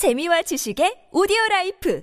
재미와 지식의 오디오 라이프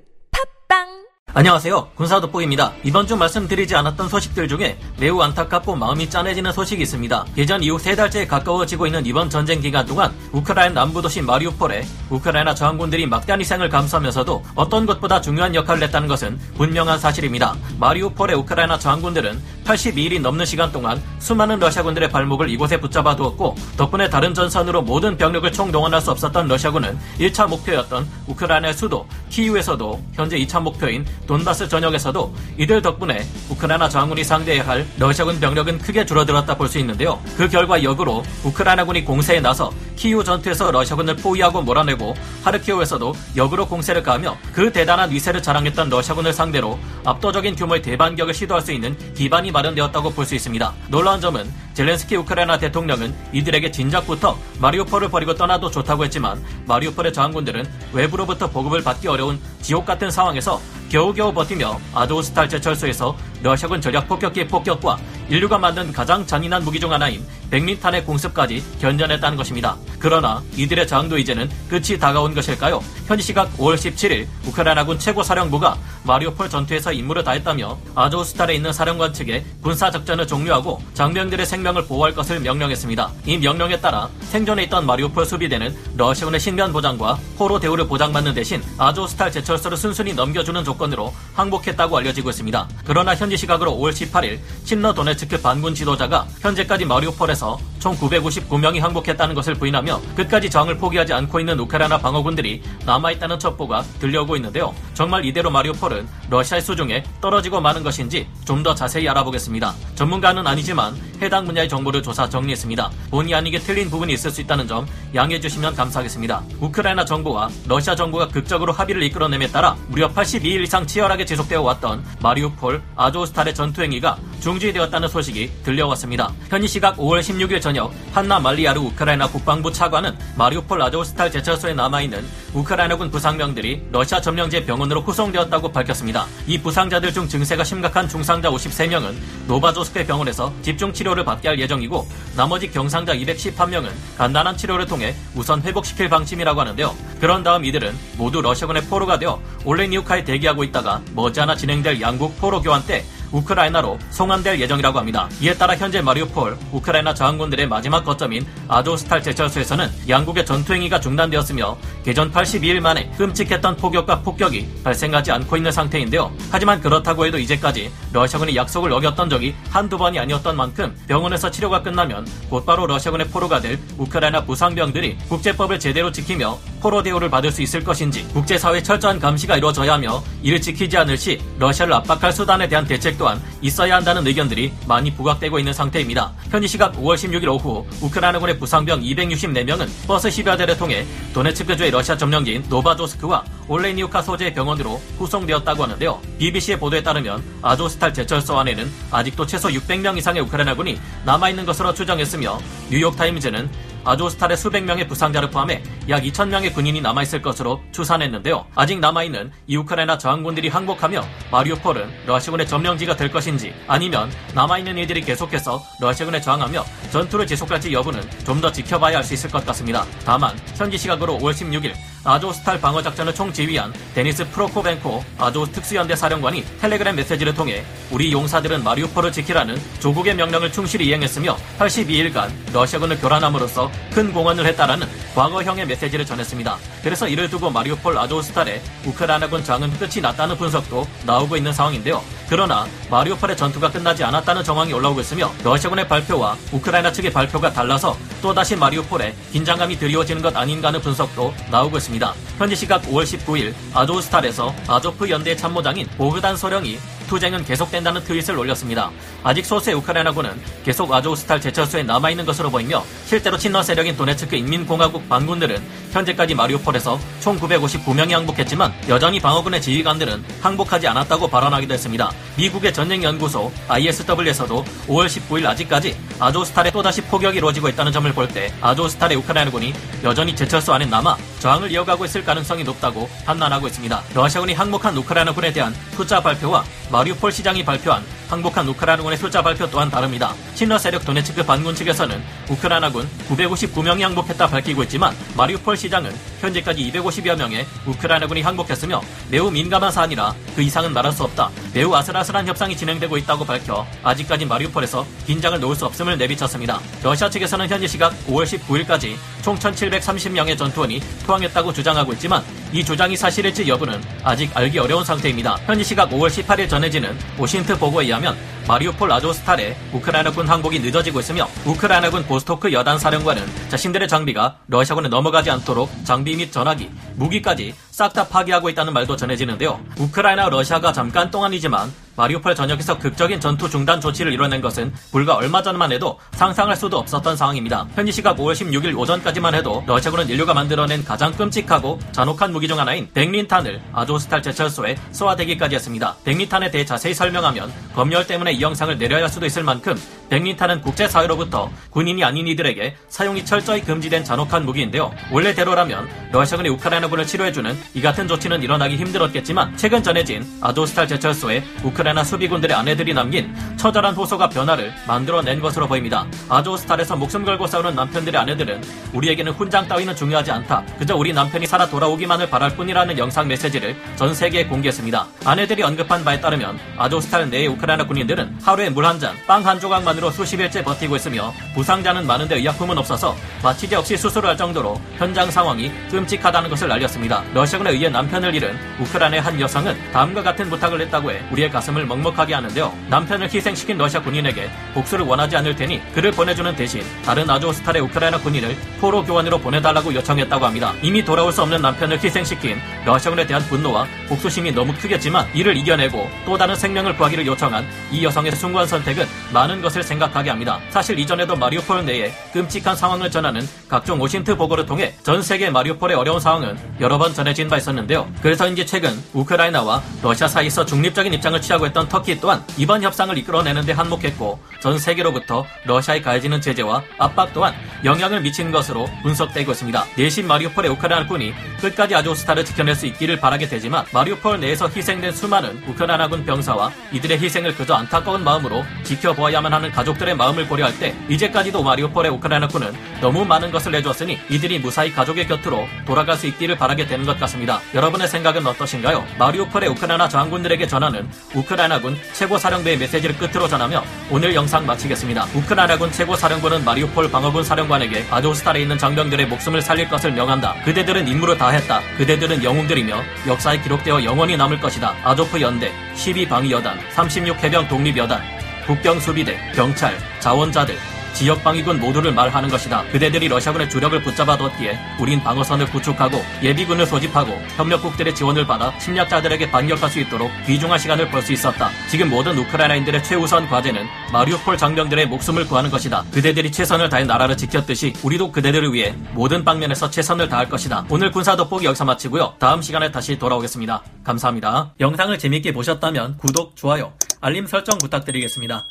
팟빵 안녕하세요. 군사돋보기입니다. 이번 주 말씀드리지 않았던 소식들 중에 매우 안타깝고 마음이 짠해지는 소식이 있습니다. 개전 이후 세 달째에 가까워지고 있는 이번 전쟁 기간 동안 우크라이나 남부 도시 마리우폴에 우크라이나 저항군들이 막대한 희생을 감수하면서도 어떤 것보다 중요한 역할을 했다는 것은 분명한 사실입니다. 마리우폴의 우크라이나 저항군들은 82일이 넘는 시간 동안 수많은 러시아군들의 발목을 이곳에 붙잡아 두었고 덕분에 다른 전선으로 모든 병력을 총동원할 수 없었던 러시아군은 1차 목표였던 우크라이나의 수도 키이우에서도 현재 2차 목표인 돈바스 전역에서도 이들 덕분에 우크라이나 저항군이 상대해야 할 러시아군 병력은 크게 줄어들었다 볼 수 있는데요. 그 결과 역으로 우크라이나군이 공세에 나서 키이우 전투에서 러시아군을 포위하고 몰아내고 하르키우에서도 역으로 공세를 가하며 그 대단한 위세를 자랑했던 러시아군을 상대로 압도적인 규모의 대반격을 시도할 수 있는 기반이 마련되었다고 볼 수 있습니다. 놀라운 점은 젤렌스키 우크라이나 대통령은 이들에게 진작부터 마리우폴을 버리고 떠나도 좋다고 했지만 마리우폴의 저항군들은 외부로부터 보급을 받기 어려운 지옥 같은 상황에서 겨우겨우 버티며 아도우스탈 제철소에서 러시아군 전략 폭격기의 폭격과 인류가 만든 가장 잔인한 무기 중 하나인 백리탄의 공습까지 견뎌냈다는 것입니다. 그러나 이들의 저항도 이제는 끝이 다가온 것일까요? 현지 시각 5월 17일 우크라이나군 최고 사령부가 마리오폴 전투에서 임무를 다했다며 아조스탈에 있는 사령관 측에 군사 작전을 종료하고 장병들의 생명을 보호할 것을 명령했습니다. 이 명령에 따라 생존해 있던 마리오폴 수비대는 러시아군의 신변 보장과 포로 대우를 보장받는 대신 아조스탈 제철소를 순순히 넘겨주는 조건으로 항복했다고 알려지고 있습니다. 그러나 현지 시각으로 5월 18일 친러 도네츠크 반군 지도자가 현재까지 마리오폴에서 총 959명이 항복했다는 것을 부인하며 끝까지 저항을 포기하지 않고 있는 우크라이나 방어군들이 남아있다는 첩보가 들려오고 있는데요. 정말 이대로 마리오폴은 러시아의 수중에 떨어지고 마는 것인지 좀 더 자세히 알아보겠습니다. 전문가는 아니지만 해당 분야의 정보를 조사 정리했습니다. 본의 아니게 틀린 부분이 있을 수 있다는 점 양해해 주시면 감사하겠습니다. 우크라이나 정부와 러시아 정부가 극적으로 합의를 이끌어냄에 따라 무려 82일 이상 치열하게 지속되어 왔던 마리우폴 아조 스탈의 전투 행위가 중지되었다는 소식이 들려왔습니다. 현지 시각 5월 16일 저녁 한나 말리아르 우크라이나 국방부 차관은 마리우폴 아조스탈 제철소에 남아있는 우크라이나군 부상병들이 러시아 점령지의 병원으로 후송되었다고 밝혔습니다. 이 부상자들 중 증세가 심각한 중상자 53명은 노보아조우스크 병원에서 집중 치료를 받게 할 예정이고 나머지 경상자 211명은 간단한 치료를 통해 우선 회복시킬 방침이라고 하는데요. 그런 다음 이들은 모두 러시아군의 포로가 되어 올레니우카에 대기하고 있다가 머지않아 진행될 양국 포로 교환 때 우크라이나로 송환될 예정이라고 합니다. 이에 따라 현재 마리우폴 우크라이나 저항군들의 마지막 거점인 아조스탈 제철소에서는 양국의 전투 행위가 중단되었으며 개전 82일 만에 끔찍했던 폭격과 폭격이 발생하지 않고 있는 상태인데요. 하지만 그렇다고 해도 이제까지 러시아군이 약속을 어겼던 적이 한두 번이 아니었던 만큼 병원에서 치료가 끝나면 곧바로 러시아군의 포로가 될 우크라이나 부상병들이 국제법을 제대로 지키며 포로 대우를 받을 수 있을 것인지 국제사회 철저한 감시가 이루어져야 하며 이를 지키지 않을 시 러시아를 압박할 수단에 대한 대책 또한 있어야 한다는 의견들이 많이 부각되고 있는 상태입니다. 현지 시각 5월 16일 오후 우크라이나군의 부상병 264명은 버스 10여 대를 통해 도네츠크주의 러시아 점령지인 노바조스크와 올레니우카 소재의 병원으로 후송되었다고 하는데요. BBC의 보도에 따르면 아조스탈 제철소 안에는 아직도 최소 600명 이상의 우크라이나군이 남아있는 것으로 추정했으며 뉴욕타임즈는 아조스탈의 수백 명의 부상자를 포함해 약 2,000명의 군인이 남아있을 것으로 추산했는데요. 아직 남아있는 이 우크라이나 저항군들이 항복하며 마리오폴은 러시아군의 점령지가 될 것인지 아니면 남아있는 이들이 계속해서 러시아군에 저항하며 전투를 지속할지 여부는 좀 더 지켜봐야 할 수 있을 것 같습니다. 다만 현지 시각으로 5월 16일 아조스탈 방어작전을 총지휘한 데니스 프로코벤코 아조 특수연대 사령관이 텔레그램 메시지를 통해 우리 용사들은 마리우폴을 지키라는 조국의 명령을 충실히 이행했으며 82일간 러시아군을 교란함으로써 큰 공헌을 했다라는 과거형의 메시지를 전했습니다. 그래서 이를 두고 마리우폴 아조스탈의 우크라이나군 장은 끝이 났다는 분석도 나오고 있는 상황인데요. 그러나 마리오폴의 전투가 끝나지 않았다는 정황이 올라오고 있으며 러시아군의 발표와 우크라이나 측의 발표가 달라서 또다시 마리오폴에 긴장감이 드리워지는 것 아닌가 하는 분석도 나오고 있습니다. 현지 시각 5월 19일 아조스탈에서 아조프 연대 참모장인 보그단 소령이 투쟁은 계속된다는 트윗을 올렸습니다. 아직 소수의 우크라이나군은 계속 아조스탈 제철소에 남아있는 것으로 보이며 실제로 친러 세력인 도네츠크 인민공화국 반군들은 현재까지 마리오폴에서 총 959명이 항복했지만 여전히 방어군의 지휘관들은 항복하지 않았다고 발언하기도 했습니다. 미국의 전쟁연구소 ISW에서도 5월 19일 아직까지 아조스탈에 또다시 폭격이 이루어지고 있다는 점을 볼 때 아조스탈의 우크라이나군이 여전히 제철소 안에 남아 저항을 이어가고 있을 가능성이 높다고 판단하고 있습니다. 러시아군이 항복한 우크라이나군에 대한 투자 발표와 마리우폴 시장이 발표한 항복한 우크라이나군의 숫자 발표 또한 다릅니다. 친러 세력 도네츠크 반군 측에서는 우크라이나군 959명이 항복했다 밝히고 있지만 마리우폴 시장은 현재까지 250여 명의 우크라이나군이 항복했으며 매우 민감한 사안이라 그 이상은 말할 수 없다. 매우 아슬아슬한 협상이 진행되고 있다고 밝혀 아직까지 마리우폴에서 긴장을 놓을 수 없음을 내비쳤습니다. 러시아 측에서는 현지 시각 5월 19일까지 총 1730명의 전투원이 투항했다고 주장하고 있지만 이 주장이 사실일지 여부는 아직 알기 어려운 상태입니다. 현지 시각 5월 18일 전해지는 오신트 보고에 의하면 마리우폴 아조스탈에 우크라이나군 항복이 늦어지고 있으며 우크라이나군 보스토크 여단 사령관은 자신들의 장비가 러시아군에 넘어가지 않도록 장비 및 전화기, 무기까지 싹 다 파괴하고 있다는 말도 전해지는데요. 우크라이나 러시아가 잠깐 동안이지만 마리우폴 전역에서 극적인 전투 중단 조치를 이뤄낸 것은 불과 얼마 전만 해도 상상할 수도 없었던 상황입니다. 현지 시각 5월 16일 오전까지만 해도 러시아군은 인류가 만들어낸 가장 끔찍하고 잔혹한 무기 중 하나인 백린탄을 아조스탈 제철소에 쏘아대기까지 했습니다. 백린탄에 대해 자세히 설명하면 검열 때문에 이 영상을 내려야 할 수도 있을 만큼 백린탄은 국제사회로부터 군인이 아닌 이들에게 사용이 철저히 금지된 잔혹한 무기인데요. 원래대로라면 러시아군이 우크라이나군을 치료해주는 이 같은 조치는 일어나기 힘들었겠지만 최근 전해진 아조스탈 제철소에 우크라이나 수비군들의 아내들이 남긴 처절한 호소가 변화를 만들어낸 것으로 보입니다. 아조스탈에서 목숨 걸고 싸우는 남편들의 아내들은 우리에게는 훈장 따위는 중요하지 않다. 그저 우리 남편이 살아 돌아오기만을 바랄 뿐이라는 영상 메시지를 전 세계에 공개했습니다. 아내들이 언급한 바에 따르면 아조스탈 내의 우크라이나 군인들은 하루에 물 한 잔, 빵 한 조각만으로 수십일째 버티고 있으며 부상자는 많은데 의약품은 없어서 마취제 없이 수술을 할 정도로 현장 상황이 끔찍하다는 것을 알렸습니다. 러시아군에 의해 남편을 잃은 우크라이나의 한 여성은 다음과 같은 부탁을 했다고 해 우리의 가슴을 먹먹하게 하는데요. 남편을 희생시킨 러시아 군인에게 복수를 원하지 않을 테니 그를 보내주는 대신 다른 아조스탈의 우크라이나 군인을 포로 교환으로 보내달라고 요청했다고 합니다. 이미 돌아올 수 없는 남편을 희생시킨 러시아군에 대한 분노와 복수심이 너무 크겠지만 이를 이겨내고 또 다른 생명을 구하기를 요청한 이 여성의 숭고한 선택은 많은 것을 생각하게 합니다. 사실 이전에도 마리오폴 내에 끔찍한 상황을 전하는 각종 오신트 보고를 통해 전 세계 마리오폴의 어려운 상황은 여러 번 전해진 바 있었는데요. 그래서인지 최근 우크라이나와 러시아 사이에서 중립적인 입장을 취하고 했던 터키 또한 이번 협상을 이끌어내는데 한몫했고 전 세계로부터 러시아에 가해지는 제재와 압박 또한 영향을 미친 것으로 분석되고 있습니다. 내신 마리오폴의 우크라이나군이 끝까지 아조스타를 지켜낼 수 있기를 바라게 되지만 마리오폴 내에서 희생된 수많은 우크라이나군 병사와 이들의 희생을 그저 안타까운 마음으로 지켜보아야만 하는 가족들의 마음을 고려할 때 이제까지도 마리오폴의 우크라이나군은 너무 많은 것을 내줬으니 이들이 무사히 가족의 곁으로 돌아갈 수 있기를 바라게 되는 것 같습니다. 여러분의 생각은 어떠신가요? 마리오폴의 우크라이나 장군들에게 전하는 우크라이나 군 최고사령부의 메시지를 끝으로 전하며 오늘 영상 마치겠습니다. 우크라이나군 최고사령부는 마리오폴 방어군 사령관에게 아조스탈에 있는 장병들의 목숨을 살릴 것을 명한다. 그대들은 임무를 다했다. 그대들은 영웅들이며 역사에 기록되어 영원히 남을 것이다. 아조프 연대, 12방위여단, 36해병 독립여단, 국경수비대, 경찰, 자원자들, 지역 방위군 모두를 말하는 것이다. 그대들이 러시아군의 주력을 붙잡아뒀기에 우린 방어선을 구축하고 예비군을 소집하고 협력국들의 지원을 받아 침략자들에게 반격할 수 있도록 귀중한 시간을 벌 수 있었다. 지금 모든 우크라이나인들의 최우선 과제는 마리우폴 장병들의 목숨을 구하는 것이다. 그대들이 최선을 다해 나라를 지켰듯이 우리도 그대들을 위해 모든 방면에서 최선을 다할 것이다. 오늘 군사 돋보기 여기서 마치고요. 다음 시간에 다시 돌아오겠습니다. 감사합니다. 영상을 재밌게 보셨다면 구독, 좋아요, 알림 설정 부탁드리겠습니다.